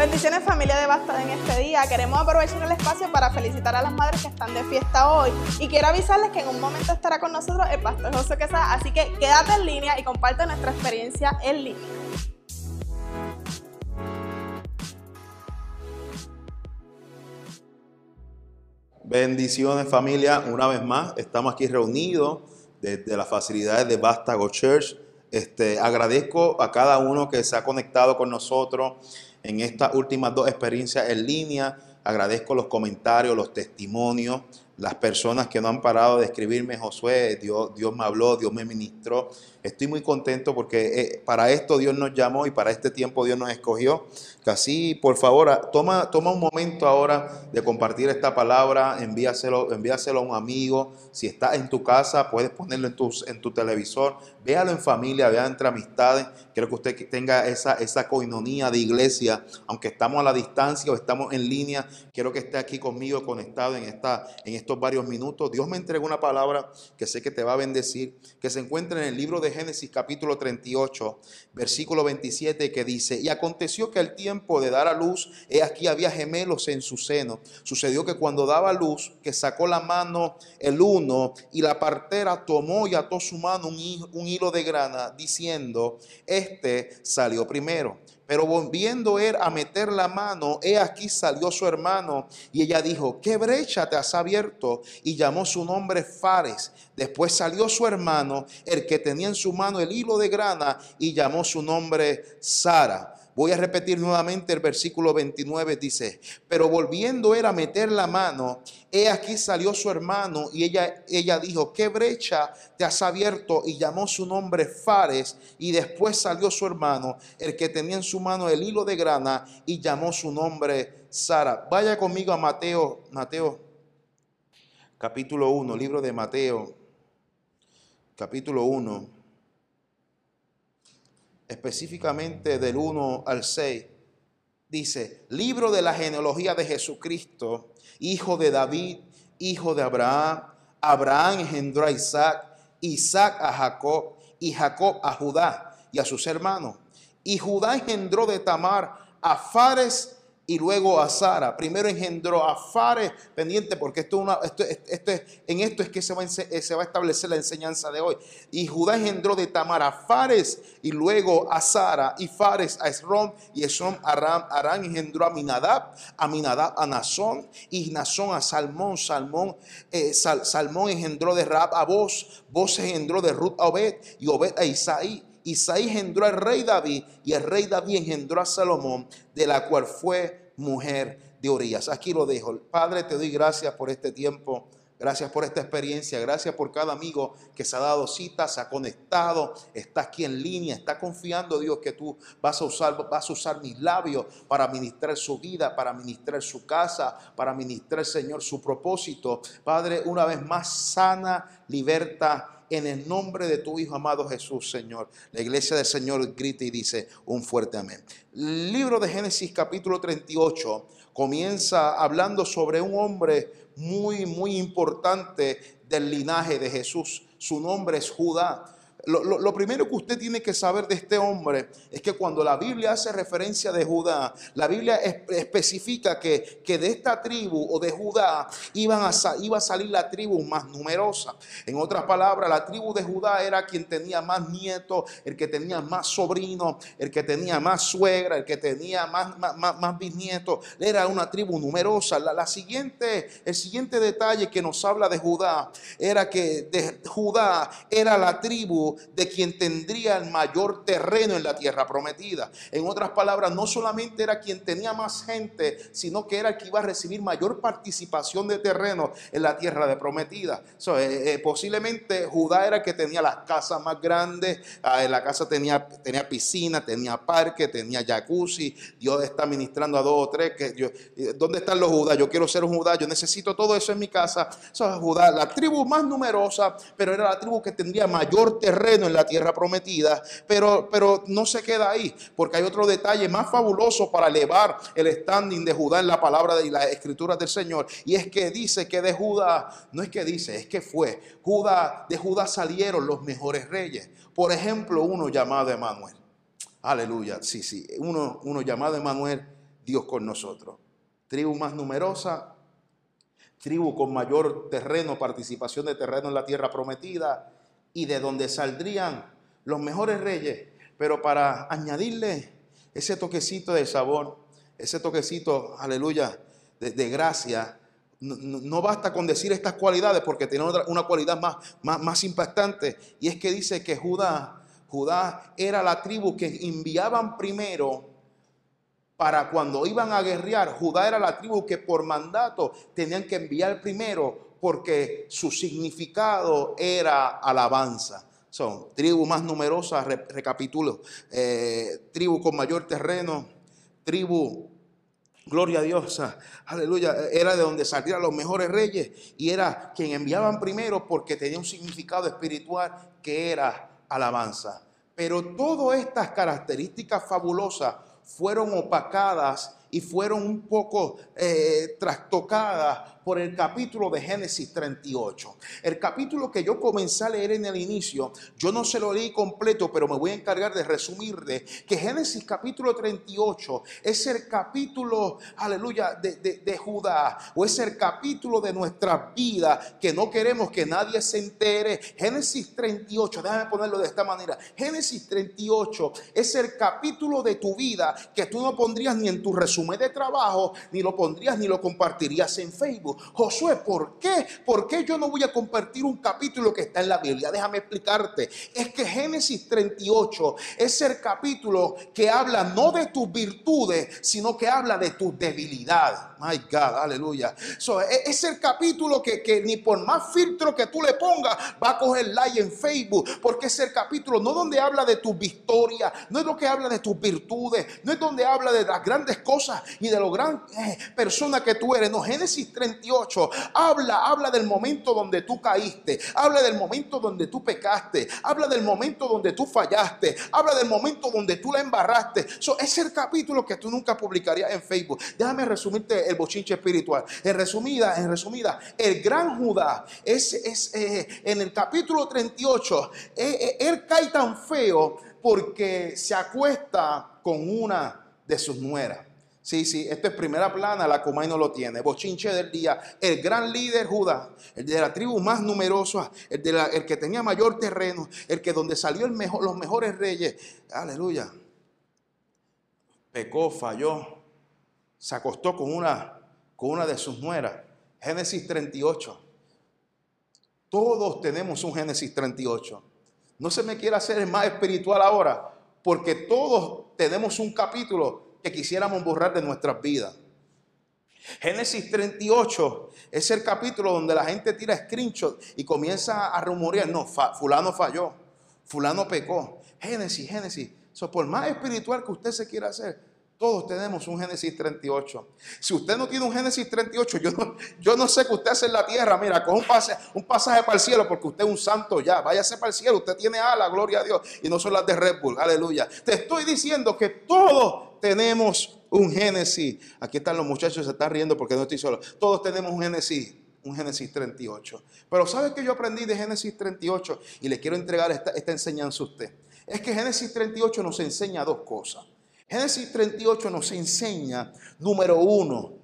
Bendiciones familia de Basta en este día. Queremos aprovechar el espacio para felicitar a las madres que están de fiesta hoy. Y quiero avisarles que en un momento estará con nosotros el pastor José Quesada. Así que quédate en línea y comparte nuestra experiencia en línea. Bendiciones familia, una vez más estamos aquí reunidos desde las facilidades de Bastago Church. Este, agradezco a cada uno que se ha conectado con nosotros en estas últimas dos experiencias en línea. Agradezco los comentarios, los testimonios, las personas que no han parado de escribirme, Josué, Dios, Dios me habló, Dios me ministró. Estoy muy contento porque eh, para esto Dios nos llamó y para este tiempo Dios nos escogió. Así, por favor, toma, toma un momento ahora de compartir esta palabra, envíaselo, envíaselo a un amigo. Si estás en tu casa, puedes ponerlo en tu, en tu televisor. Véalo en familia, véalo entre amistades. Quiero que usted tenga esa, esa coinonía de iglesia, aunque estamos a la distancia o estamos en línea. Quiero que esté aquí conmigo conectado en, esta, en estos varios minutos. Dios me entregó una palabra que sé que te va a bendecir, que se encuentra en el libro de Génesis capítulo 38, versículo 27, que dice, y aconteció que el tiempo de dar a luz, he aquí había gemelos en su seno. Sucedió que cuando daba luz, que sacó la mano el uno, y la partera tomó y ató su mano un, un hilo de grana, diciendo, este salió primero. Pero volviendo él a meter la mano, he aquí salió su hermano y ella dijo, ¿qué brecha te has abierto? Y llamó su nombre Fares. Después salió su hermano, el que tenía en su mano el hilo de grana, y llamó su nombre Sara. Voy a repetir nuevamente el versículo 29, dice, pero volviendo él a meter la mano, he aquí salió su hermano y ella, ella dijo, ¿qué brecha te has abierto? Y llamó su nombre Fares y después salió su hermano, el que tenía en su mano el hilo de grana y llamó su nombre Sara. Vaya conmigo a Mateo, Mateo capítulo 1, libro de Mateo, capítulo 1 específicamente del 1 al 6, dice, libro de la genealogía de Jesucristo, hijo de David, hijo de Abraham. Abraham engendró a Isaac, Isaac a Jacob y Jacob a Judá y a sus hermanos. Y Judá engendró de Tamar a Fares y luego a Sara. Primero engendró a Fares, pendiente, porque esto, una, en esto es que se va, eh, se va, a establecer la enseñanza de hoy. Y Judá engendró de Tamar a Fares y luego a Sara, y Fares a Esrom, y Esrom a Aram. Engendró a Minadab, a Minadab a Nazón, y Nazón a Salmón. Salmón, eh, Salmón engendró de Rab a Vos, Vos engendró de Ruth a Obed, y Obed a Isaí. Isaí engendró al rey David y el rey David engendró a Salomón, de la cual fue mujer de Urias. Aquí lo dejo. Padre, te doy gracias por este tiempo. Gracias por esta experiencia, gracias por cada amigo que se ha dado cita, se ha conectado, está aquí en línea, está confiando Dios que tú vas a usar, vas a usar mis labios para ministrar su vida, para ministrar su casa, para ministrar, Señor, su propósito. Padre, una vez más sana, liberta en el nombre de tu Hijo amado Jesús, Señor. La iglesia del Señor grita y dice un fuerte amén. El libro de Génesis capítulo 38 comienza hablando sobre un hombre muy, muy importante del linaje de Jesús. Su nombre es Judá. Lo, primero que usted tiene que saber de este hombre es que cuando la Biblia hace referencia de Judá, la Biblia especifica que, que de esta tribu o de Judá iban a, iba a salir la tribu más numerosa. En otras palabras, la tribu de Judá era quien tenía más nietos, el que tenía más sobrinos, el que tenía más suegra, el que tenía más, más, bisnietos. Era una tribu numerosa. La, siguiente, el siguiente detalle que nos habla de Judá era que de Judá era la tribu de quien tendría el mayor terreno en la tierra prometida. En otras palabras, no solamente era quien tenía más gente, sino que era el que iba a recibir mayor participación de terreno en la tierra de prometida. Eh, eh, posiblemente Judá era el que tenía las casas más grandes, ah, la casa tenía, tenía piscina, tenía parque, tenía jacuzzi. Dios está ministrando a dos o tres. Eh, ¿Dónde están los Judá? Yo quiero ser un Judá, yo necesito todo eso en mi casa. Eso Judá, la tribu más numerosa, pero era la tribu que tendría mayor terreno en la tierra prometida, pero, pero no se queda ahí, porque hay otro detalle más fabuloso para elevar el standing de Judá en la palabra de la escritura del Señor, y es que dice que de Judá, no es que dice, es que fue, Judá, de Judá salieron los mejores reyes. Por ejemplo, uno llamado Emanuel. Aleluya, sí, sí, uno, uno llamado Emanuel Dios con nosotros. Tribu más numerosa, tribu con mayor terreno, participación de terreno en la tierra prometida y de donde saldrían los mejores reyes. Pero para añadirle ese toquecito de sabor, ese toquecito, aleluya, de, gracia, no, basta con decir estas cualidades porque tiene una cualidad más, más, más impactante y es que dice que Judá, Judá era la tribu que enviaban primero para cuando iban a guerrear, Judá era la tribu que por mandato tenían que enviar primero porque su significado era alabanza. Son tribu más numerosas, recapitulo, eh, tribu con mayor terreno, tribu, gloria a Dios, aleluya, era de donde salían los mejores reyes y era quien enviaban primero porque tenía un significado espiritual que era alabanza. Pero todas estas características fabulosas fueron opacadas y fueron un poco eh, trastocadas por el capítulo de Génesis 38. El capítulo que yo comencé a leer en el inicio, yo no se lo leí completo, pero me voy a encargar de resumirle que Génesis capítulo 38 es el capítulo, aleluya, de, de Judá, o es el capítulo de nuestra vida que no queremos que nadie se entere. Génesis 38, déjame ponerlo de esta manera. Génesis 38 es el capítulo de tu vida que tú no pondrías ni en tu resumen de trabajo, ni lo pondrías ni lo compartirías en Facebook. Josué, ¿por qué? ¿Por qué yo no voy a compartir un capítulo que está en la Biblia? Déjame explicarte. Es que Génesis 38 es el capítulo que habla no de tus virtudes, sino que habla de tu debilidad. My God, aleluya. E, es el capítulo que, que ni por más filtro que tú le pongas va a coger like en Facebook, porque es el capítulo no donde habla de tu victoria, no es lo que habla de tus virtudes, no es donde habla de las grandes cosas y de lo gran eh, persona que tú eres. No, Génesis 38 habla, habla del momento donde tú caíste, habla del momento donde tú pecaste, habla del momento donde tú fallaste, habla del momento donde tú la embarraste. So, es el capítulo que tú nunca publicarías en Facebook. Déjame resumirte el bochinche espiritual. En resumida, en resumida, el gran Judá es, es eh, en el capítulo 38, eh, eh, él cae tan feo porque se acuesta con una de sus nueras. Sí, sí, esto es primera plana, la Comay no lo tiene. Bochinche del día, el gran líder Judá, el de la tribu más numerosa, el, de el que tenía mayor terreno, el que donde salió el mejor, los mejores reyes. Aleluya. Pecó, falló, se acostó con una, con una de sus nueras. Génesis 38. Todos tenemos un Génesis 38. No se me quiera hacer más espiritual ahora, porque todos tenemos un capítulo que quisiéramos borrar de nuestras vidas. Génesis 38 es el capítulo donde la gente tira screenshot y comienza a rumorear, no, fulano falló, fulano pecó. Génesis, Génesis. So, por más espiritual que usted se quiera hacer, todos tenemos un Génesis 38. Si usted no tiene un Génesis 38, yo no, sé qué usted hace en la tierra. Mira, con un, pase, un pasaje para el cielo, porque usted es un santo ya. Váyase para el cielo. Usted tiene ala, gloria a Dios. Y no son las de Red Bull. Aleluya. Te estoy diciendo que todos tenemos un Génesis. Aquí están los muchachos, se están riendo porque no estoy solo. Todos tenemos un Génesis un Génesis 38. Pero ¿sabe que yo aprendí de Génesis 38? Y le quiero entregar esta, esta, enseñanza a usted. Es que Génesis 38 nos enseña dos cosas. Génesis 38 nos enseña, número uno,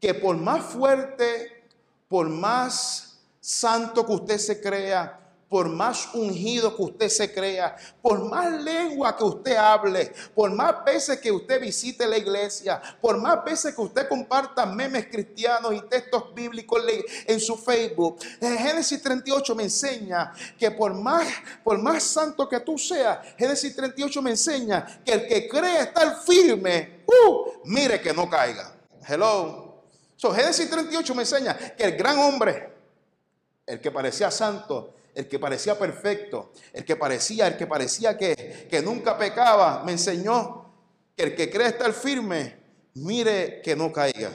que por más fuerte, por más santo que usted se crea, por más ungido que usted se crea, por más lengua que usted hable, por más veces que usted visite la iglesia, por más veces que usted comparta memes cristianos y textos bíblicos en su Facebook, en Génesis 38 me enseña que por más, por más santo que tú seas, Génesis 38 me enseña que el que cree estar firme, uh, mire que no caiga. Hello. So, Génesis 38 me enseña que el gran hombre, el que parecía santo, el que parecía perfecto, el que parecía, el que parecía que, que nunca pecaba, me enseñó que el que cree estar firme, mire que no caiga.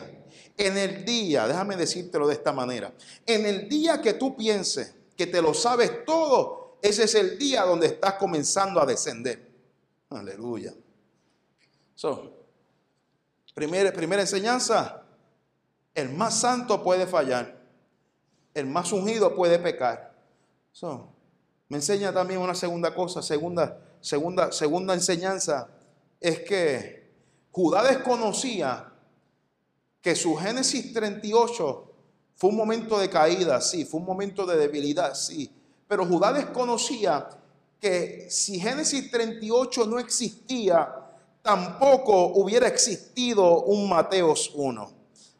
En el día, déjame decírtelo de esta manera, en el día que tú pienses que te lo sabes todo, ese es el día donde estás comenzando a descender. Aleluya. So, primera, primera enseñanza, el más santo puede fallar, el más ungido puede pecar, me enseña también una segunda cosa, segunda, segunda, segunda enseñanza, es que Judá desconocía que su Génesis 38 fue un momento de caída, sí, fue un momento de debilidad, sí. Pero Judá desconocía que si Génesis 38 no existía, tampoco hubiera existido un Mateos 1.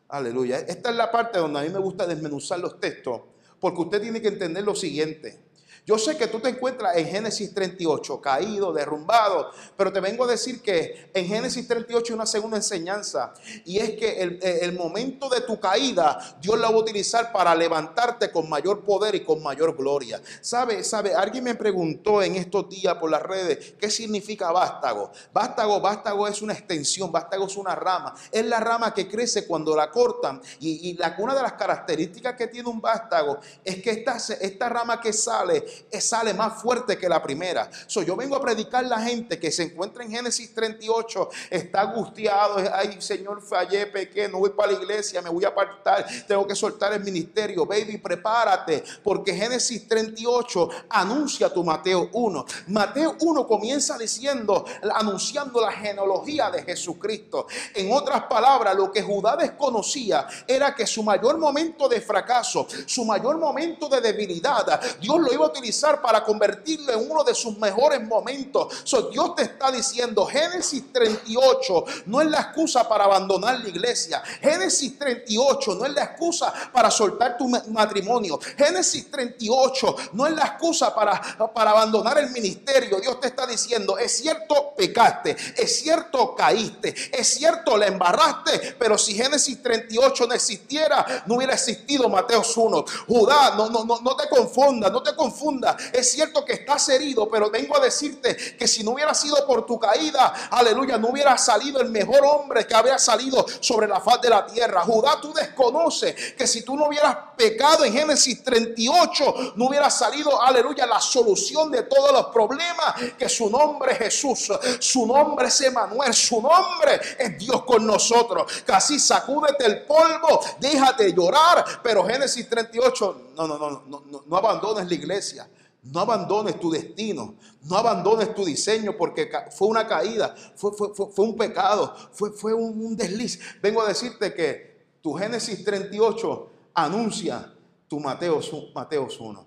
Aleluya. Esta es la parte donde a mí me gusta desmenuzar los textos, porque usted tiene que entender lo siguiente. Yo sé que tú te encuentras en Génesis 38, caído, derrumbado, pero te vengo a decir que en Génesis 38 hay una segunda enseñanza y es que el, momento de tu caída Dios la va a utilizar para levantarte con mayor poder y con mayor gloria. ¿Sabe? ¿Sabe? Alguien me preguntó en estos días por las redes qué significa vástago. Vástago, vástago es una extensión, vástago es una rama. Es la rama que crece cuando la cortan y, la, una de las características que tiene un vástago es que esta, esta rama que sale sale más fuerte que la primera. So, yo vengo a predicar a la gente que se encuentra en Génesis 38, está angustiado, ay Señor, fallé, pequé, no voy para la iglesia, me voy a apartar, tengo que soltar el ministerio. Baby, prepárate, porque Génesis 38 anuncia tu Mateo 1. Mateo 1 comienza diciendo, anunciando la genealogía de Jesucristo. En otras palabras, lo que Judá desconocía era que su mayor momento de fracaso, su mayor momento de debilidad, Dios lo iba a utilizar para convertirlo en uno de sus mejores momentos. So, Dios te está diciendo, Génesis 38 no es la excusa para abandonar la iglesia. Génesis 38 no es la excusa para soltar tu matrimonio. Génesis 38 no es la excusa para, para abandonar el ministerio. Dios te está diciendo, es cierto, pecaste, es cierto, caíste, es cierto, le embarraste, pero si Génesis 38 no existiera, no hubiera existido Mateo 1. Judá, no, no, no, no te confundas, no te confundas es cierto que estás herido, pero vengo a decirte que si no hubiera sido por tu caída, aleluya, no hubiera salido el mejor hombre que había salido sobre la faz de la tierra. Judá, tú desconoces que si tú no hubieras pecado en Génesis 38, no hubiera salido, aleluya, la solución de todos los problemas, que su nombre es Jesús, su nombre es Emanuel, su nombre es Dios con nosotros. Casi sacúdete el polvo, déjate llorar, pero Génesis 38, no, no, no, no, no, abandones la iglesia. No abandones tu destino, no abandones tu diseño porque fue una caída, fue, fue, un pecado, fue, fue un, desliz. Vengo a decirte que tu Génesis 38 anuncia tu Mateos, Mateos 1.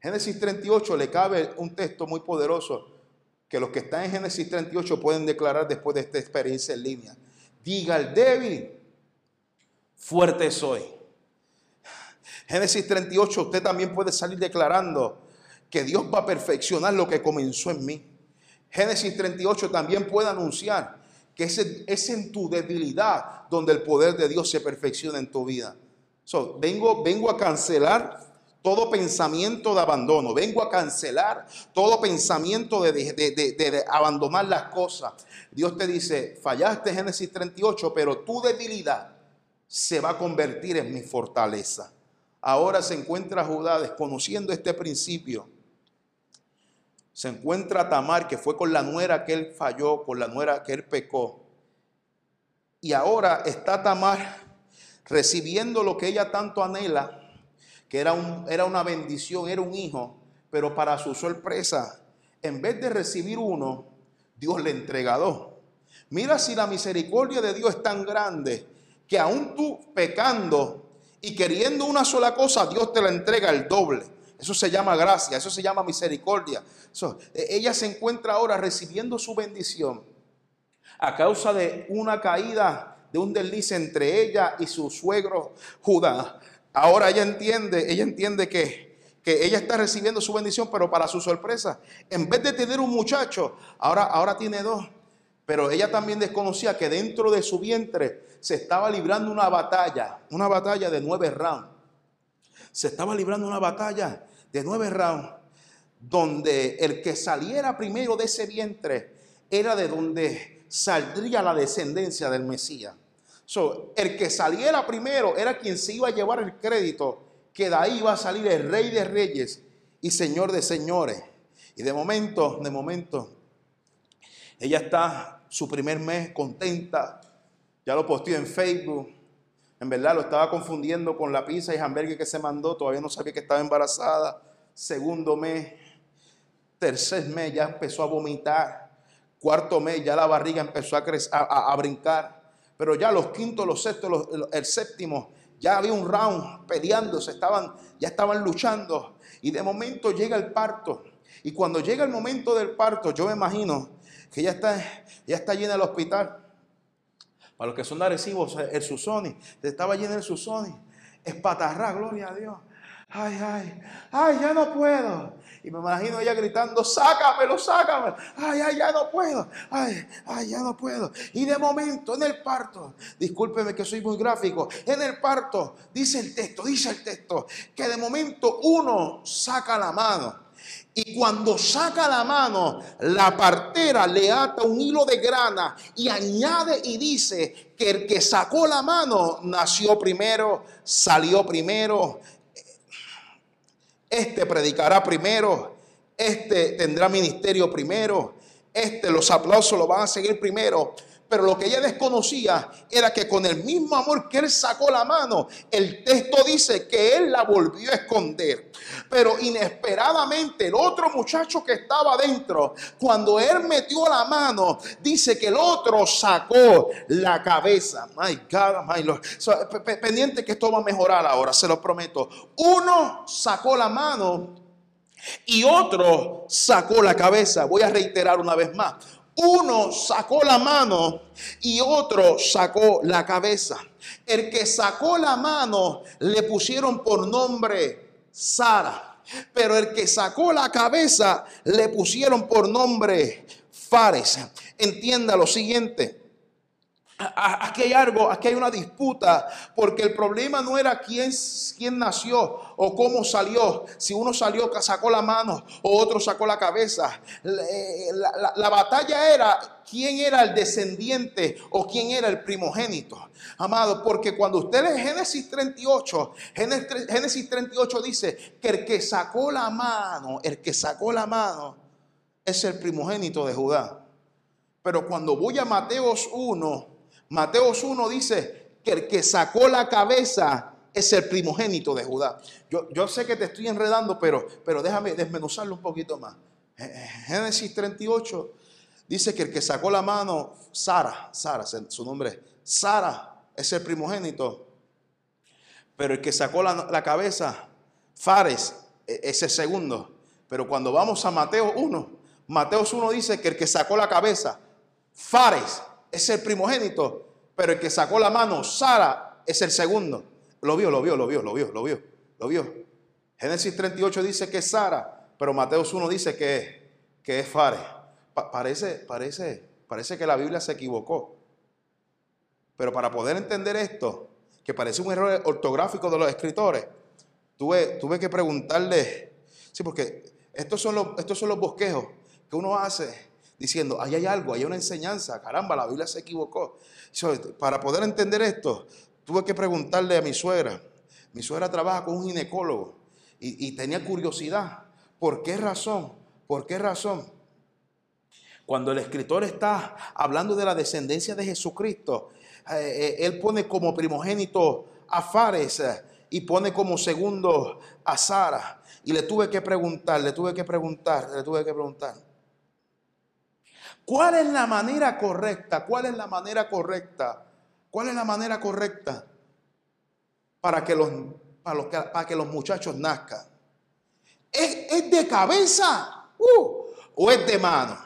Génesis 38 le cabe un texto muy poderoso que los que están en Génesis 38 pueden declarar después de esta experiencia en línea. Diga el débil, fuerte soy. Génesis 38, usted también puede salir declarando que Dios va a perfeccionar lo que comenzó en mí. Génesis 38 también puede anunciar que es, en tu debilidad donde el poder de Dios se perfecciona en tu vida. vengo, vengo a cancelar todo pensamiento de abandono. Vengo a cancelar todo pensamiento de, de, abandonar las cosas. Dios te dice, fallaste Génesis 38, pero tu debilidad se va a convertir en mi fortaleza. Ahora se encuentra Judá desconociendo este principio. Se encuentra Tamar, que fue con la nuera que él falló, con la nuera que él pecó. Y ahora está Tamar recibiendo lo que ella tanto anhela, que era, un, era una bendición, era un hijo, pero para su sorpresa, en vez de recibir uno, Dios le entrega dos. Mira si la misericordia de Dios es tan grande que aún tú pecando, y queriendo una sola cosa, Dios te la entrega el doble. Eso se llama gracia, eso se llama misericordia. E, ella se encuentra ahora recibiendo su bendición a causa de una caída, de un desliz entre ella y su suegro Judá. Ahora ella entiende, ella entiende que, que ella está recibiendo su bendición, pero para su sorpresa, en vez de tener un muchacho, ahora, ahora tiene dos. Pero ella también desconocía que dentro de su vientre se estaba librando una batalla, una batalla de nueve rounds. Se estaba librando una batalla de nueve rounds, donde el que saliera primero de ese vientre era de donde saldría la descendencia del Mesías. el que saliera primero era quien se iba a llevar el crédito, que de ahí iba a salir el rey de reyes y señor de señores. Y de momento, de momento, ella está su primer mes contenta. Ya lo posteó en Facebook. En verdad lo estaba confundiendo con la pizza y hamburgues que se mandó. Todavía no sabía que estaba embarazada. Segundo mes. Tercer mes ya empezó a vomitar. Cuarto mes ya la barriga empezó a, a, a brincar. pero ya los quintos, los sextos, el séptimo, ya había un round peleándose, estaban, ya estaban luchando. Y de momento llega el parto. Y cuando llega el momento del parto, yo me imagino que ya está, ya está llena el hospital. Para los que son de Arecibo, el Susoni, estaba lleno el Susoni. Espatarrá, gloria a Dios. Ay, ay, ay, ya no puedo. Y me imagino ella gritando, sácamelo, sácamelo. Ay, ay, ya no puedo. Ay, ay, ya no puedo. Y de momento, en el parto, discúlpeme que soy muy gráfico, en el parto, dice el texto, dice el texto, que de momento uno saca la mano. Y cuando saca la mano, la partera le ata un hilo de grana y añade y dice que el que sacó la mano nació primero, salió primero, este predicará primero, este tendrá ministerio primero, este los aplausos lo van a seguir primero. Pero lo que ella desconocía era que con el mismo amor que él sacó la mano, el texto dice que él la volvió a esconder. Pero inesperadamente el otro muchacho que estaba adentro, cuando él metió la mano, dice que el otro sacó la cabeza. My God, my Lord. So, pe- pe- pendiente que esto va a mejorar ahora, se lo prometo. Uno sacó la mano y otro sacó la cabeza. Voy a reiterar una vez más. Uno sacó la mano y otro sacó la cabeza. El que sacó la mano le pusieron por nombre Sara. Pero el que sacó la cabeza le pusieron por nombre Fares. Entienda lo siguiente. Aquí hay algo, aquí hay una disputa, porque el problema no era quién, quién nació o cómo salió, si uno salió, sacó la mano o otro sacó la cabeza. Le- La, la- la batalla era quién era el descendiente o quién era el primogénito. Amado, porque cuando usted lee Génesis 38, Génesis Génesis 38 dice que el que sacó la mano, el que sacó la mano es el primogénito de Judá. Pero cuando voy a Mateos 1, Mateos 1 dice que el que sacó la cabeza es el primogénito de Judá. Yo, yo sé que te estoy enredando, pero, pero déjame desmenuzarlo un poquito más. Génesis 38 dice que el que sacó la mano, Sara, Sara, su nombre es Sara, es el primogénito. Pero el que sacó la, la cabeza, Fares, e- es el segundo. Pero cuando vamos a Mateo 1, Mateos 1 dice que el que sacó la cabeza, Fares, es el primogénito. Pero el que sacó la mano, Sara, es el segundo. Lo vio, lo vio, lo vio, lo vio, lo vio, lo vio. Génesis 38 dice que es Sara, pero Mateos 1 dice que, que es Fares. Pa- parece, parece, parece que la Biblia se equivocó. Pero para poder entender esto, que parece un error ortográfico de los escritores, tuve, tuve que preguntarle, sí, porque estos son, los, estos son los bosquejos que uno hace diciendo, ahí hay algo, hay una enseñanza, caramba, la Biblia se equivocó. Para poder entender esto, tuve que preguntarle a mi suegra. Mi suegra trabaja con un ginecólogo y, y tenía curiosidad. ¿Por qué razón? ¿Por qué razón? Cuando el escritor está hablando de la descendencia de Jesucristo, eh, eh, él pone como primogénito a Fares eh, y pone como segundo a Sara. Y le tuve que preguntar, le tuve que preguntar, le tuve que preguntar. ¿Cuál es la manera correcta? ¿Cuál es la manera correcta? ¿Cuál es la manera correcta para que los, para que los muchachos nazcan? ¿Es, es de cabeza uh, o es de mano?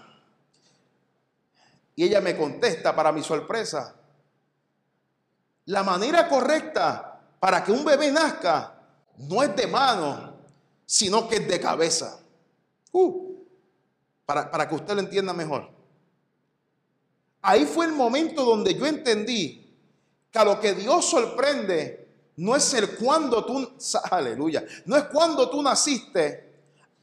Y ella me contesta, para mi sorpresa, la manera correcta para que un bebé nazca no es de mano, sino que es de cabeza. Uh, para, para que usted lo entienda mejor. Ahí fue el momento donde yo entendí que a lo que Dios sorprende no es el cuando tú, aleluya, no es cuando tú naciste.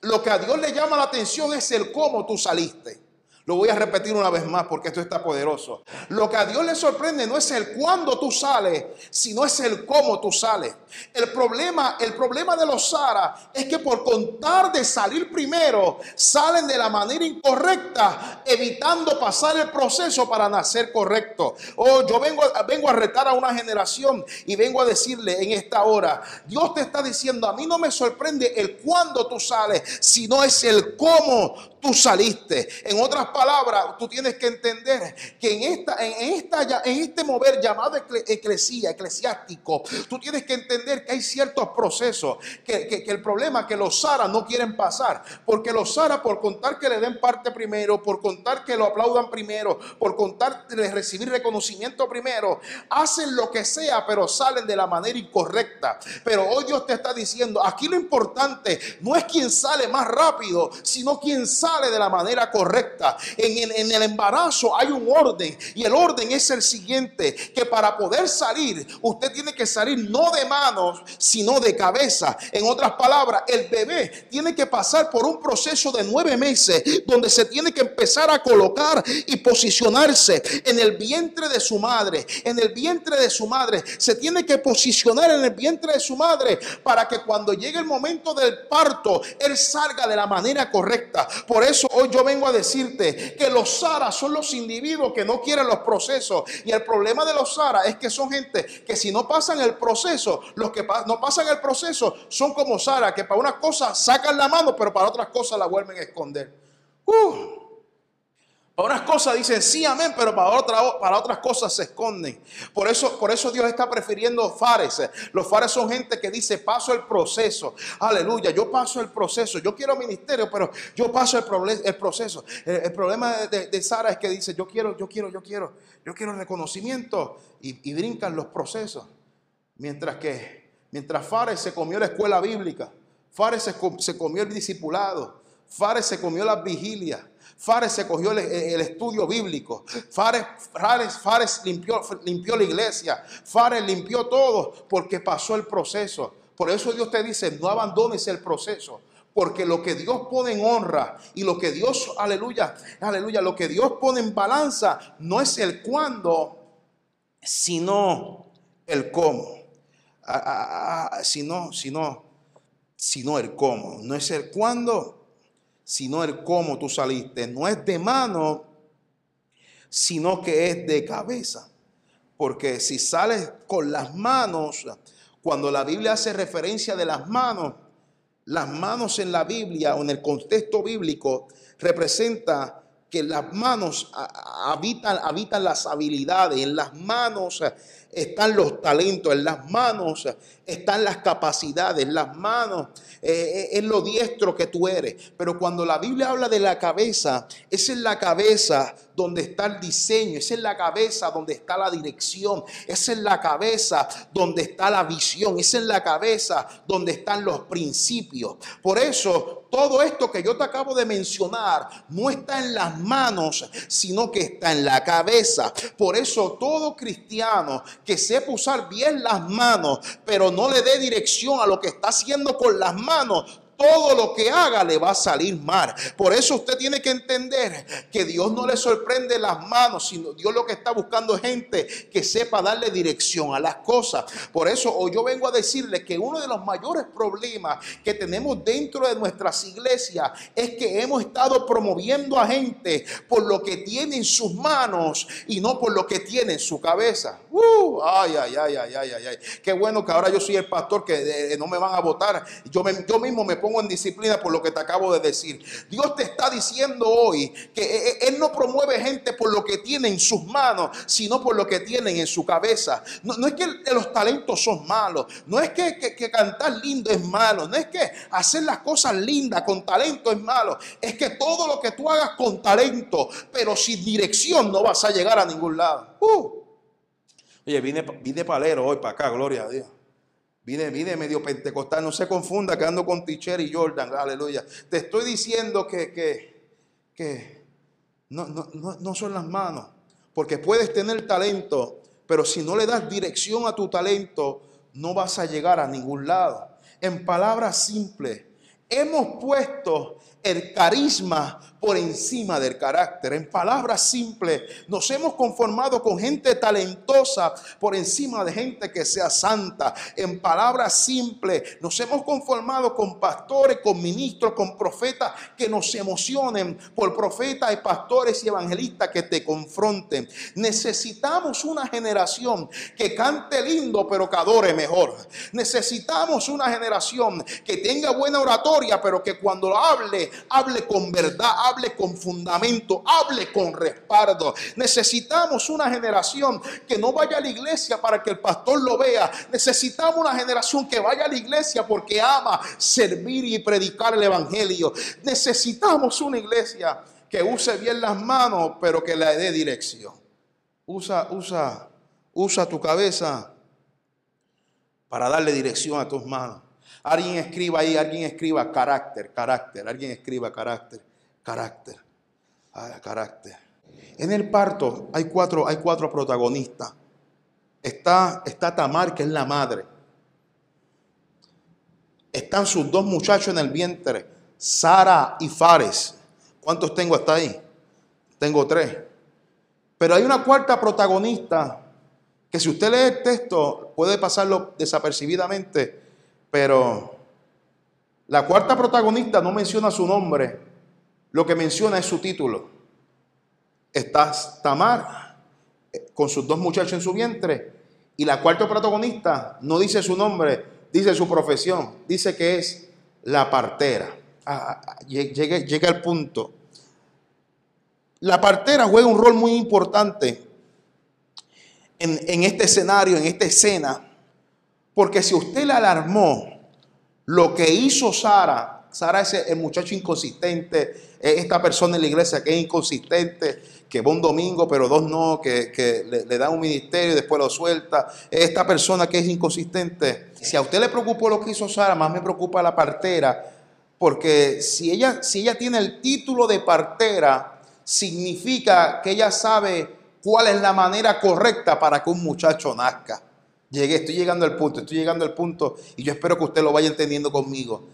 Lo que a Dios le llama la atención es el cómo tú saliste. Lo voy a repetir una vez más porque esto está poderoso. Lo que a Dios le sorprende no es el cuándo tú sales, sino es el cómo tú sales. El problema, el problema de los Sara es que por contar de salir primero, salen de la manera incorrecta, evitando pasar el proceso para nacer correcto. Oh, yo vengo, vengo a retar a una generación y vengo a decirle en esta hora, Dios te está diciendo, a mí no me sorprende el cuándo tú sales, sino es el cómo tú saliste. En otras palabras, tú tienes que entender que en, esta, en, esta, en este mover llamado eclesía, eclesiástico, tú tienes que entender que hay ciertos procesos, que, que, el problema es que los Sara no quieren pasar, porque los Sara por contar que le den parte primero, por contar que lo aplaudan primero, por contar de recibir reconocimiento primero, hacen lo que sea, pero salen de la manera incorrecta. Pero hoy Dios te está diciendo, aquí lo importante no es quien sale más rápido, sino quien sale de la manera correcta. En, el embarazo hay un orden y el orden es el siguiente, que para poder salir, usted tiene que salir no de manos, sino de cabeza. En otras palabras, el bebé tiene que pasar por un proceso de nueve meses donde se tiene que empezar a colocar y posicionarse en el vientre de su madre. En el vientre de su madre se tiene que posicionar en el vientre de su madre para que cuando llegue el momento del parto, él salga de la manera correcta. Eso hoy yo vengo a decirte que los Sara son los individuos que no quieren los procesos. Y el problema de los Sara es que son gente que si no pasan el proceso, los que no pasan el proceso son como Sara, que para unas cosas sacan la mano, pero para otras cosas la vuelven a esconder. Uh. Para unas cosas dicen sí, amén, pero para, otra, para otras cosas se esconden. Por eso, por eso Dios está prefiriendo fares. Los fares son gente que dice paso el proceso. Aleluya, yo paso el proceso. Yo quiero ministerio, pero yo paso el, proceso. El, problema de, Sara es que dice yo quiero, yo quiero, yo quiero, yo quiero reconocimiento y, brincan los procesos. Mientras que, mientras Fares se comió la escuela bíblica, Fares se, se comió el discipulado, Fares se comió las vigilias. Fares se cogió el, estudio bíblico. Fares, Fares, limpió, limpió la iglesia. Fares limpió todo porque pasó el proceso. Por eso Dios te dice, no abandones el proceso. Porque lo que Dios pone en honra y lo que Dios, aleluya, aleluya, lo que Dios pone en balanza no es el cuándo, sino el cómo. Ah, ah, ah, sino, sino, sino el cómo. No es el cuándo, sino el cómo tú saliste. No es de mano, sino que es de cabeza. Porque si sales con las manos, cuando la Biblia hace referencia de las manos, las manos en la Biblia o en el contexto bíblico representa que las manos habitan, habitan las habilidades, en las manos están los talentos, en las manos están las capacidades, en las manos eh, es lo diestro que tú eres. Pero cuando la Biblia habla de la cabeza, es la cabeza donde está el diseño, es la cabeza donde está la dirección, es la cabeza donde está la visión, es la cabeza donde están los principios. Por eso, todo esto que yo te acabo de mencionar no está en las manos, sino que está en la cabeza. Por eso, todo cristiano que sepa usar bien las manos, pero no le dé dirección a lo que está haciendo con las manos, todo lo que haga le va a salir mal. Por eso usted tiene que entender que Dios no le sorprende las manos, sino Dios lo que está buscando es gente que sepa darle dirección a las cosas. Por eso hoy yo vengo a decirle que uno de los mayores problemas que tenemos dentro de nuestras iglesias es que hemos estado promoviendo a gente por lo que tiene en sus manos y no por lo que tiene en su cabeza. Uh, ay, ay, ay, ay, ay, ay, Qué bueno que ahora yo soy el pastor que eh, no me van a votar. Yo, yo mismo me pongo en disciplina por lo que te acabo de decir. Dios te está diciendo hoy que e, e, Él no promueve gente por lo que tiene en sus manos, sino por lo que tienen en su cabeza. No, es que los talentos son malos, no es que, que cantar lindo es malo, no es que hacer las cosas lindas con talento es malo, es que todo lo que tú hagas con talento, pero sin dirección no vas a llegar a ningún lado. Uh. Oye, vine, vine palero hoy para acá, gloria a Dios. Vine, medio pentecostal, no se confunda que ando con Ticher y Jordan, aleluya. Te estoy diciendo que, que, no, no son las manos, porque puedes tener talento, pero si no le das dirección a tu talento, no vas a llegar a ningún lado. En palabras simples, hemos puesto el carisma por encima del carácter. En palabras simples, nos hemos conformado con gente talentosa por encima de gente que sea santa. En palabras simples, nos hemos conformado con pastores, con ministros, con profetas que nos emocionen, por profetas y pastores y evangelistas que te confronten. Necesitamos una generación que cante lindo pero que adore mejor. Necesitamos una generación que tenga buena oratoria pero que cuando hable hable, con verdad, hable con fundamento, hable con respaldo. Necesitamos una generación que no vaya a la iglesia para que el pastor lo vea. Necesitamos una generación que vaya a la iglesia porque ama servir y predicar el evangelio. Necesitamos una iglesia que use bien las manos, pero que le dé dirección. Usa, usa, usa tu cabeza para darle dirección a tus manos. Alguien escriba ahí, alguien escriba carácter, carácter, alguien escriba carácter, carácter, carácter. En el parto hay cuatro, hay cuatro protagonistas. Está, está Tamar, que es la madre. Están sus dos muchachos en el vientre, Sara y Fares. ¿Cuántos tengo hasta ahí? Tengo tres. Pero hay una cuarta protagonista que si usted lee el texto puede pasarlo desapercibidamente, pero la cuarta protagonista no menciona su nombre, lo que menciona es su título. Está Tamar eh, con sus dos muchachos en su vientre y la cuarta protagonista no dice su nombre, dice su profesión, dice que es la partera. Ah, ah, llega, llega al punto. La partera juega un rol muy importante en, este escenario, en esta escena, porque si usted le alarmó lo que hizo Sara, Sara es el muchacho inconsistente, esta persona en la iglesia que es inconsistente, que va un domingo pero dos no, que, le, da un ministerio y después lo suelta. Esta persona que es inconsistente. Si a usted le preocupó lo que hizo Sara, más me preocupa la partera, porque si ella, si ella tiene el título de partera, significa que ella sabe cuál es la manera correcta para que un muchacho nazca. Estoy llegando al punto, estoy llegando al punto y yo espero que usted lo vaya entendiendo conmigo.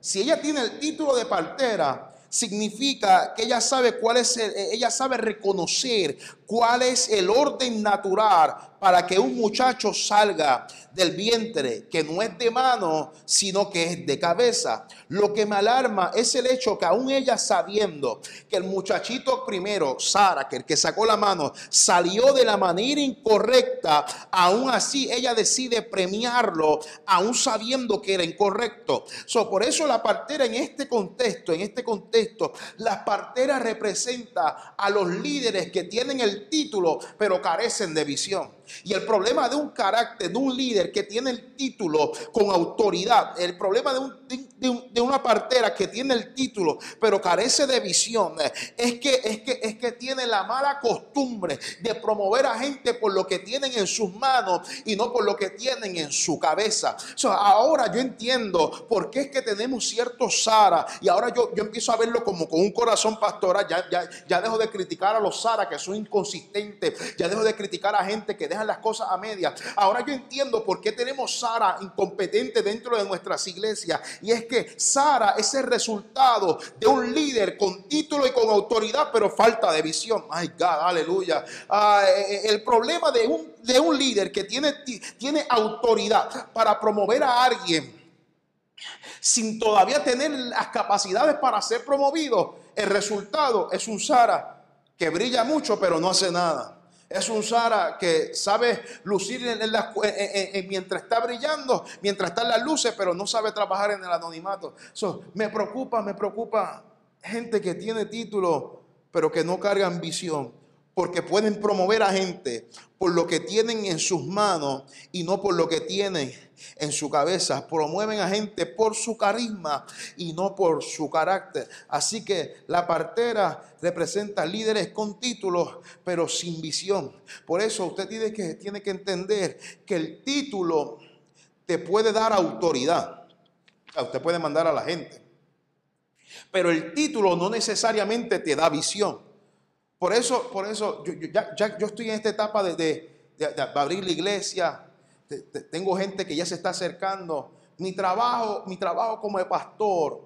Si ella tiene el título de partera, significa que ella sabe cuál es ella sabe reconocer cuál es el orden natural para que un muchacho salga del vientre, que no es de mano, sino que es de cabeza. Lo que me alarma es el hecho que aún ella sabiendo que el muchachito primero, Sara, que el que sacó la mano, salió de la manera incorrecta, aún así ella decide premiarlo, aún sabiendo que era incorrecto. por eso la partera en este contexto, en este contexto, la partera representa a los líderes que tienen el título, pero carecen de visión. Y el problema de un carácter, de un líder que tiene el título con autoridad, el problema de, un, de, una partera que tiene el título pero carece de visión, es que, es, que, es que tiene la mala costumbre de promover a gente por lo que tienen en sus manos y no por lo que tienen en su cabeza. ahora yo entiendo por qué es que tenemos cierto Sara y ahora yo, yo empiezo a verlo como con un corazón pastoral. Ya, ya, ya dejo de criticar a los Sara que son inconsistentes, ya dejo de criticar a gente que deja las cosas a media. Ahora yo entiendo por qué tenemos Sara incompetente dentro de nuestras iglesias. Y es que Sara es el resultado de un líder con título y con autoridad, pero falta de visión. My God, aleluya. Ah, eh, eh, el problema de un, de un líder que tiene, tiene autoridad para promover a alguien sin todavía tener las capacidades para ser promovido, el resultado es un Sara que brilla mucho pero no hace nada. Es un Sara que sabe lucir en, mientras está brillando, mientras están las luces, pero no sabe trabajar en el anonimato. me preocupa, me preocupa gente que tiene título, pero que no cargan visión porque pueden promover a gente por lo que tienen en sus manos y no por lo que tienen en su cabeza. Promueven a gente por su carisma y no por su carácter. Así que la partera representa líderes con títulos, pero sin visión. Por eso usted tiene que, tiene que entender que el título te puede dar autoridad. Usted puede mandar a la gente. Pero el título no necesariamente te da visión. Por eso, por eso yo, ya, yo estoy en esta etapa de, abrir la iglesia. tengo gente que ya se está acercando. Mi trabajo, mi trabajo como pastor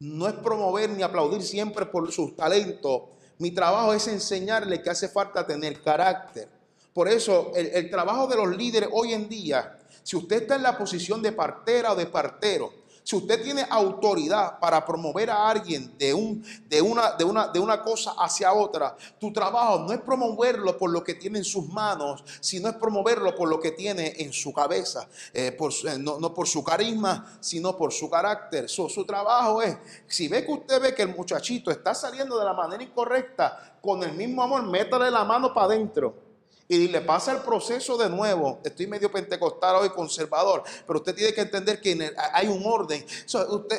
no es promover ni aplaudir siempre por sus talentos. Mi trabajo es enseñarle que hace falta tener carácter. Por eso el trabajo de los líderes hoy en día, si usted está en la posición de partera o de partero, Si usted tiene autoridad para promover a alguien de, un, de, una, de, una, de una cosa hacia otra, tu trabajo no es promoverlo por lo que tiene en sus manos, sino es promoverlo por lo que tiene en su cabeza. Eh, eh, no, por su carisma, sino por su carácter. su trabajo es, si ve que usted ve que el muchachito está saliendo de la manera incorrecta, con el mismo amor, métale la mano para adentro y le pasa el proceso de nuevo. Estoy medio pentecostal hoy, conservador, pero usted tiene que entender que hay un orden.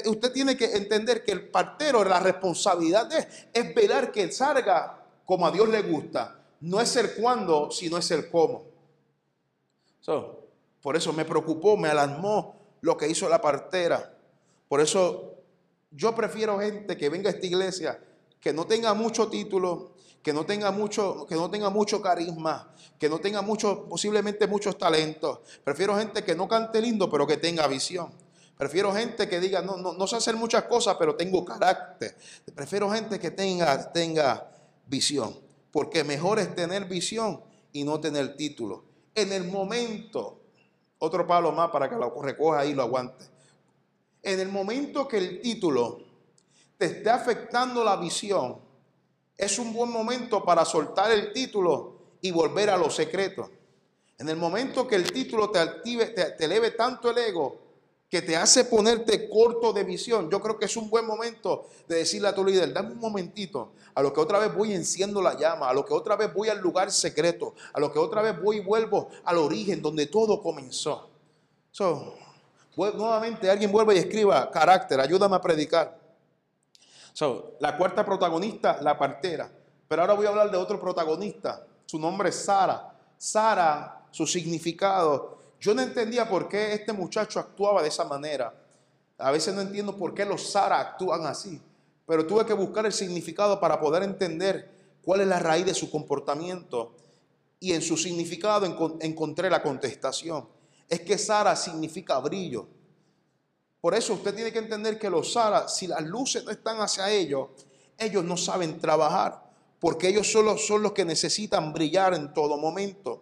usted, tiene que entender que el partero, la responsabilidad es, es velar que salga como a Dios le gusta. No es el cuándo, sino es el cómo. por eso me preocupó, me alarmó lo que hizo la partera. Por eso yo prefiero gente que venga a esta iglesia que no tenga mucho título, que no tenga mucho, que no tenga mucho carisma, que no tenga mucho, posiblemente muchos talentos. Prefiero gente que no cante lindo, pero que tenga visión. Prefiero gente que diga, no, no, no sé hacer muchas cosas, pero tengo carácter. Prefiero gente que tenga, tenga visión. Porque mejor es tener visión y no tener título. En el momento, otro palo más para que lo recoja y lo aguante. En el momento que el título te esté afectando la visión, es un buen momento para soltar el título y volver a los secretos. En el momento que el título te active, te, eleve tanto el ego que te hace ponerte corto de visión, yo creo que es un buen momento de decirle a tu líder, dame un momentito, a lo que otra vez voy enciendo la llama, a lo que otra vez voy al lugar secreto, a lo que otra vez voy y vuelvo al origen donde todo comenzó. nuevamente alguien vuelve y escriba carácter, ayúdame a predicar la cuarta protagonista, la partera. Pero ahora voy a hablar de otro protagonista. Su nombre es Sara. Sara, su significado. Yo no entendía por qué este muchacho actuaba de esa manera. A veces no entiendo por qué los Sara actúan así. Pero tuve que buscar el significado para poder entender cuál es la raíz de su comportamiento. Y en su significado encontré la contestación. Es que Sara significa brillo. Por eso usted tiene que entender que los Sara, si las luces no están hacia ellos, ellos no saben trabajar, porque ellos solo son los que necesitan brillar en todo momento.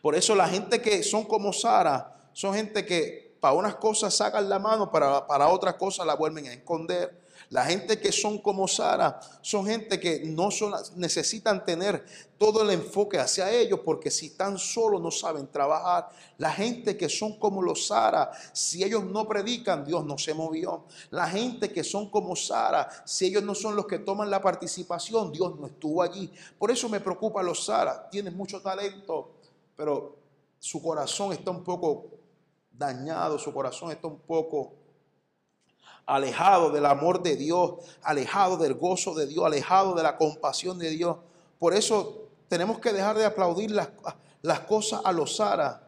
Por eso la gente que son como Sara, son gente que para unas cosas sacan la mano, para, para otras cosas la vuelven a esconder. La gente que son como Sara son gente que no son, necesitan tener todo el enfoque hacia ellos porque si tan solo no saben trabajar. La gente que son como los Sara, si ellos no predican, Dios no se movió. La gente que son como Sara, si ellos no son los que toman la participación, Dios no estuvo allí. Por eso me preocupa los Sara. Tienen mucho talento, pero su corazón está un poco dañado, su corazón está un poco alejado del amor de Dios, alejado del gozo de Dios, alejado de la compasión de Dios. Por eso tenemos que dejar de aplaudir las, las cosas a los Sara,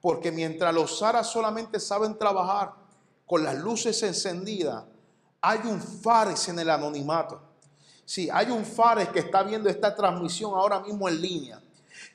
porque mientras los Sara solamente saben trabajar con las luces encendidas, hay un Fares en el anonimato. Sí, hay un Fares que está viendo esta transmisión ahora mismo en línea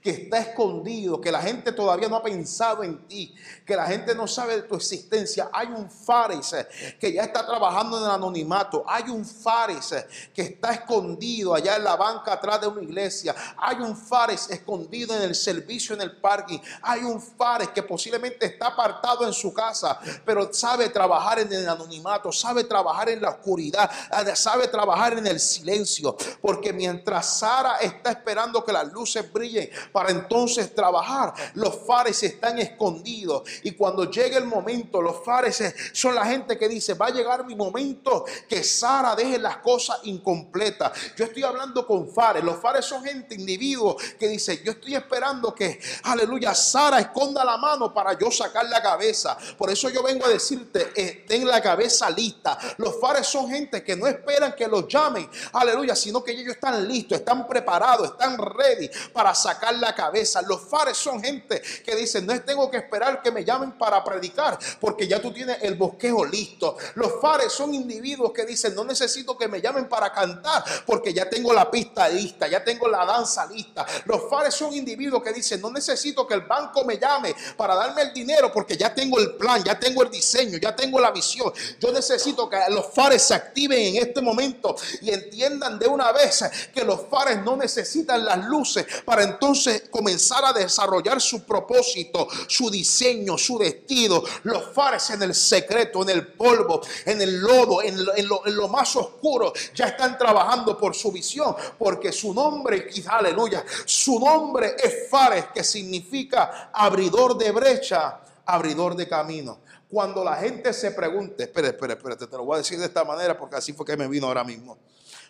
que está escondido, que la gente todavía no ha pensado en ti, que la gente no sabe de tu existencia. Hay un Fares que ya está trabajando en el anonimato. Hay un Fares que está escondido allá en la banca atrás de una iglesia. Hay un Fares escondido en el servicio en el parking. Hay un Fares que posiblemente está apartado en su casa, pero sabe trabajar en el anonimato, sabe trabajar en la oscuridad, sabe trabajar en el silencio. Porque mientras Sara está esperando que las luces brillen, para entonces trabajar. Los fares están escondidos y cuando llegue el momento, los fares son la gente que dice, va a llegar mi momento que Sara deje las cosas incompletas. Yo estoy hablando con fares. Los fares son gente, individuos que dice, yo estoy esperando que, aleluya, Sara esconda la mano para yo sacar la cabeza. Por eso yo vengo a decirte, eh, ten la cabeza lista. Los fares son gente que no esperan que los llamen, aleluya, sino que ellos están listos, están preparados, están ready para sacar la cabeza. Los fares son gente que dicen, no tengo que esperar que me llamen para predicar, porque ya tú tienes el bosquejo listo. Los fares son individuos que dicen, no necesito que me llamen para cantar, porque ya tengo la pista lista, ya tengo la danza lista. Los fares son individuos que dicen, no necesito que el banco me llame para darme el dinero, porque ya tengo el plan, ya tengo el diseño, ya tengo la visión. Yo necesito que los fares se activen en este momento y entiendan de una vez que los fares no necesitan las luces para entonces comenzar a desarrollar su propósito, su diseño, su destino. Los fares en el secreto, en el polvo, en el lodo, en lo, más oscuro, ya están trabajando por su visión, porque su nombre, aleluya, su nombre es fares, que significa abridor de brecha, abridor de camino. Cuando la gente se pregunte, espera, espera, espera, te lo voy a decir de esta manera porque así fue que me vino ahora mismo.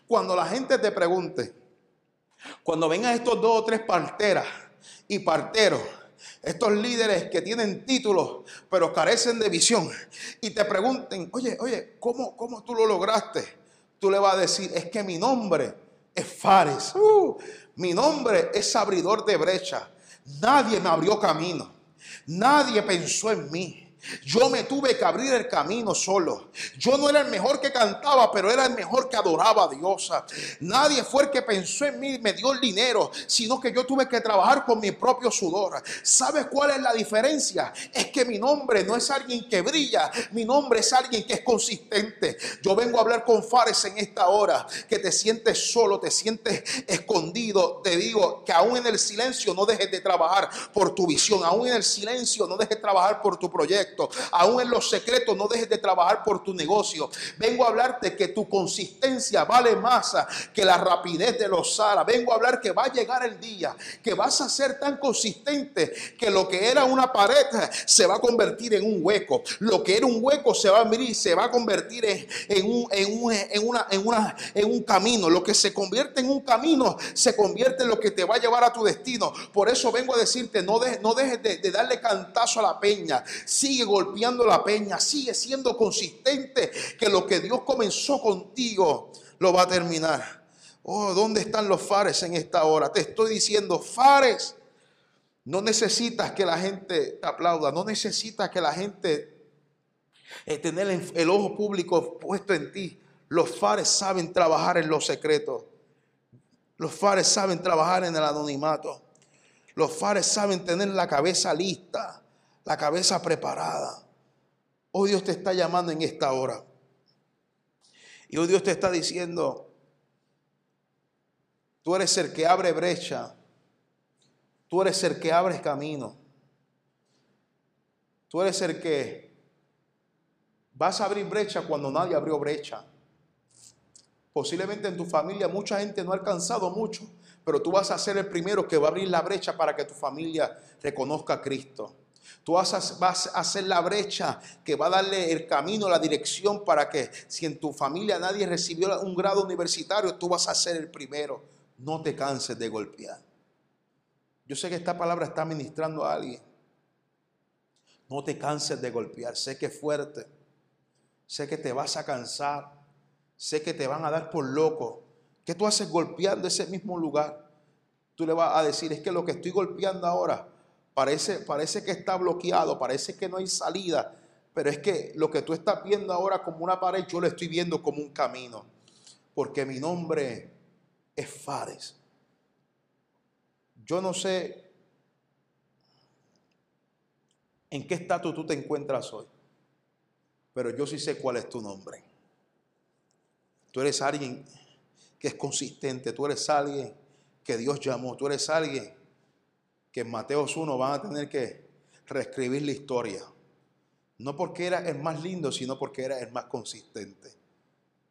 Cuando la gente te pregunte, cuando vengan estos dos o tres parteras y parteros, estos líderes que tienen títulos pero carecen de visión y te pregunten, oye, oye, ¿cómo, cómo tú lo lograste? Tú le vas a decir, es que mi nombre es Fares, uh, mi nombre es abridor de brecha, nadie me abrió camino, nadie pensó en mí. Yo me tuve que abrir el camino solo. Yo no era el mejor que cantaba, pero era el mejor que adoraba a Dios. Nadie fue el que pensó en mí y me dio el dinero, sino que yo tuve que trabajar con mi propio sudor. ¿Sabes cuál es la diferencia? Es que mi nombre no es alguien que brilla, mi nombre es alguien que es consistente. Yo vengo a hablar con Fares en esta hora, que te sientes solo, te sientes escondido. Te digo que aún en el silencio no dejes de trabajar por tu visión, aún en el silencio no dejes de trabajar por tu proyecto aún en los secretos, no dejes de trabajar por tu negocio. Vengo a hablarte que tu consistencia vale más que la rapidez de los alas. Vengo a hablar que va a llegar el día que vas a ser tan consistente que lo que era una pared se va a convertir en un hueco. Lo que era un hueco se va a abrir, se va a convertir en, un, camino. Lo que se convierte en un camino se convierte en lo que te va a llevar a tu destino. Por eso vengo a decirte, no, no dejes de, de darle cantazo a la peña. Sigue golpeando la peña, sigue siendo consistente que lo que Dios comenzó contigo lo va a terminar. Oh, ¿dónde están los fares en esta hora? Te estoy diciendo, fares, no necesitas que la gente te aplauda, no necesitas que la gente eh, tener el ojo público puesto en ti. Los fares saben trabajar en los secretos. Los fares saben trabajar en el anonimato. Los fares saben tener la cabeza lista la cabeza preparada. Hoy Dios te está llamando en esta hora. Y hoy Dios te está diciendo, tú eres el que abre brecha, tú eres el que abre camino, tú eres el que vas a abrir brecha cuando nadie abrió brecha. Posiblemente en tu familia mucha gente no ha alcanzado mucho, pero tú vas a ser el primero que va a abrir la brecha para que tu familia reconozca a Cristo. Tú vas a, hacer la brecha que va a darle el camino, la dirección para que si en tu familia nadie recibió un grado universitario, tú vas a ser el primero. No te canses de golpear. Yo sé que esta palabra está ministrando a alguien. No te canses de golpear. Sé que es fuerte. Sé que te vas a cansar. Sé que te van a dar por loco. ¿Qué tú haces golpeando ese mismo lugar? Tú le vas a decir, es que lo que estoy golpeando ahora Parece, parece que está bloqueado, parece que no hay salida, pero es que lo que tú estás viendo ahora como una pared, yo lo estoy viendo como un camino, porque mi nombre es Fares. Yo no sé en qué estatus tú te encuentras hoy, pero yo sí sé cuál es tu nombre. Tú eres alguien que es consistente, tú eres alguien que Dios llamó, tú eres alguien que en Mateos 1 van a tener que reescribir la historia. No porque era el más lindo, sino porque era el más consistente.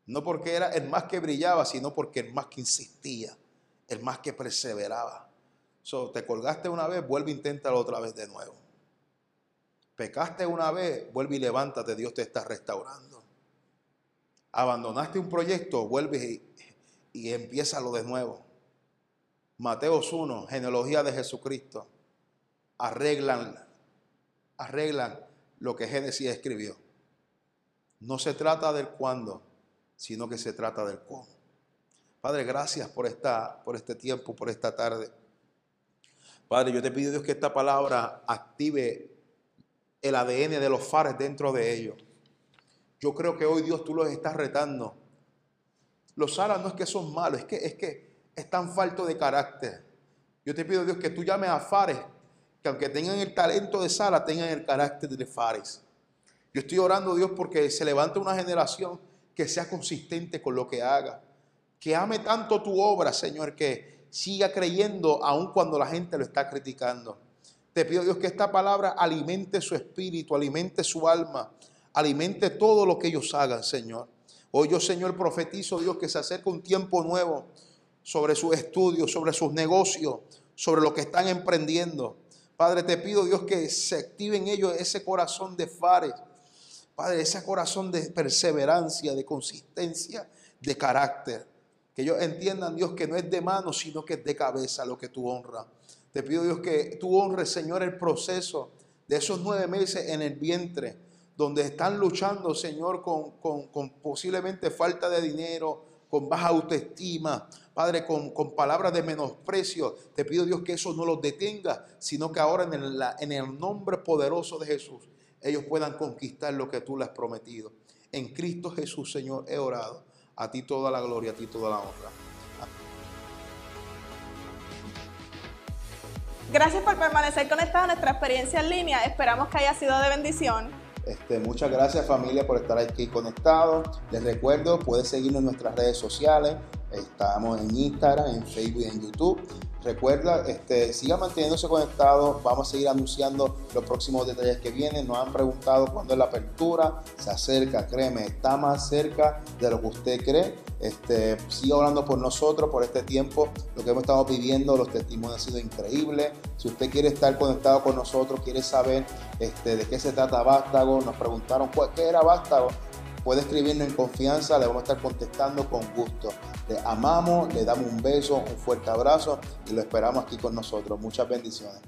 No porque era el más que brillaba, sino porque el más que insistía, el más que perseveraba. So, te colgaste una vez, vuelve e inténtalo otra vez de nuevo. Pecaste una vez, vuelve y levántate, Dios te está restaurando. Abandonaste un proyecto, vuelve y, y de nuevo. Mateos 1, genealogía de Jesucristo, arreglan, arreglan lo que Génesis escribió. No se trata del cuándo, sino que se trata del cómo. Padre, gracias por, esta, por este tiempo, por esta tarde. Padre, yo te pido Dios que esta palabra active el ADN de los fares dentro de ellos. Yo creo que hoy Dios tú los estás retando. Los alas no es que son malos, es que, es que están faltos de carácter. Yo te pido, Dios, que tú llames a Fares, que aunque tengan el talento de Sara, tengan el carácter de Fares. Yo estoy orando, Dios, porque se levante una generación que sea consistente con lo que haga. Que ame tanto tu obra, Señor, que siga creyendo aun cuando la gente lo está criticando. Te pido Dios que esta palabra alimente su espíritu, alimente su alma, alimente todo lo que ellos hagan, Señor. Hoy yo, Señor, profetizo, Dios, que se acerca un tiempo nuevo sobre sus estudios, sobre sus negocios, sobre lo que están emprendiendo. Padre, te pido, Dios, que se active en ellos ese corazón de fares. Padre, ese corazón de perseverancia, de consistencia, de carácter. Que ellos entiendan, Dios, que no es de mano, sino que es de cabeza lo que tú honras. Te pido, Dios, que tú honres, Señor, el proceso de esos nueve meses en el vientre, donde están luchando, Señor, con, con, posiblemente falta de dinero, con baja autoestima, Padre, con, con, palabras de menosprecio. Te pido, Dios, que eso no los detenga, sino que ahora en el, en el nombre poderoso de Jesús, ellos puedan conquistar lo que tú les has prometido. En Cristo Jesús, Señor, he orado. A ti toda la gloria, a ti toda la honra. Gracias por permanecer conectado a nuestra experiencia en línea. Esperamos que haya sido de bendición. Este, muchas gracias familia por estar aquí conectados. Les recuerdo, puedes seguirnos en nuestras redes sociales. Estamos en Instagram, en Facebook y en YouTube. Recuerda, este, siga manteniéndose conectado. Vamos a seguir anunciando los próximos detalles que vienen. Nos han preguntado cuándo es la apertura. Se acerca, créeme, está más cerca de lo que usted cree. Este, siga orando por nosotros, por este tiempo. Lo que hemos estado pidiendo, los testimonios han sido increíbles. Si usted quiere estar conectado con nosotros, quiere saber este, de qué se trata Vástago, nos preguntaron qué era Vástago puede escribirnos en confianza, le vamos a estar contestando con gusto. Le amamos, le damos un beso, un fuerte abrazo y lo esperamos aquí con nosotros. Muchas bendiciones.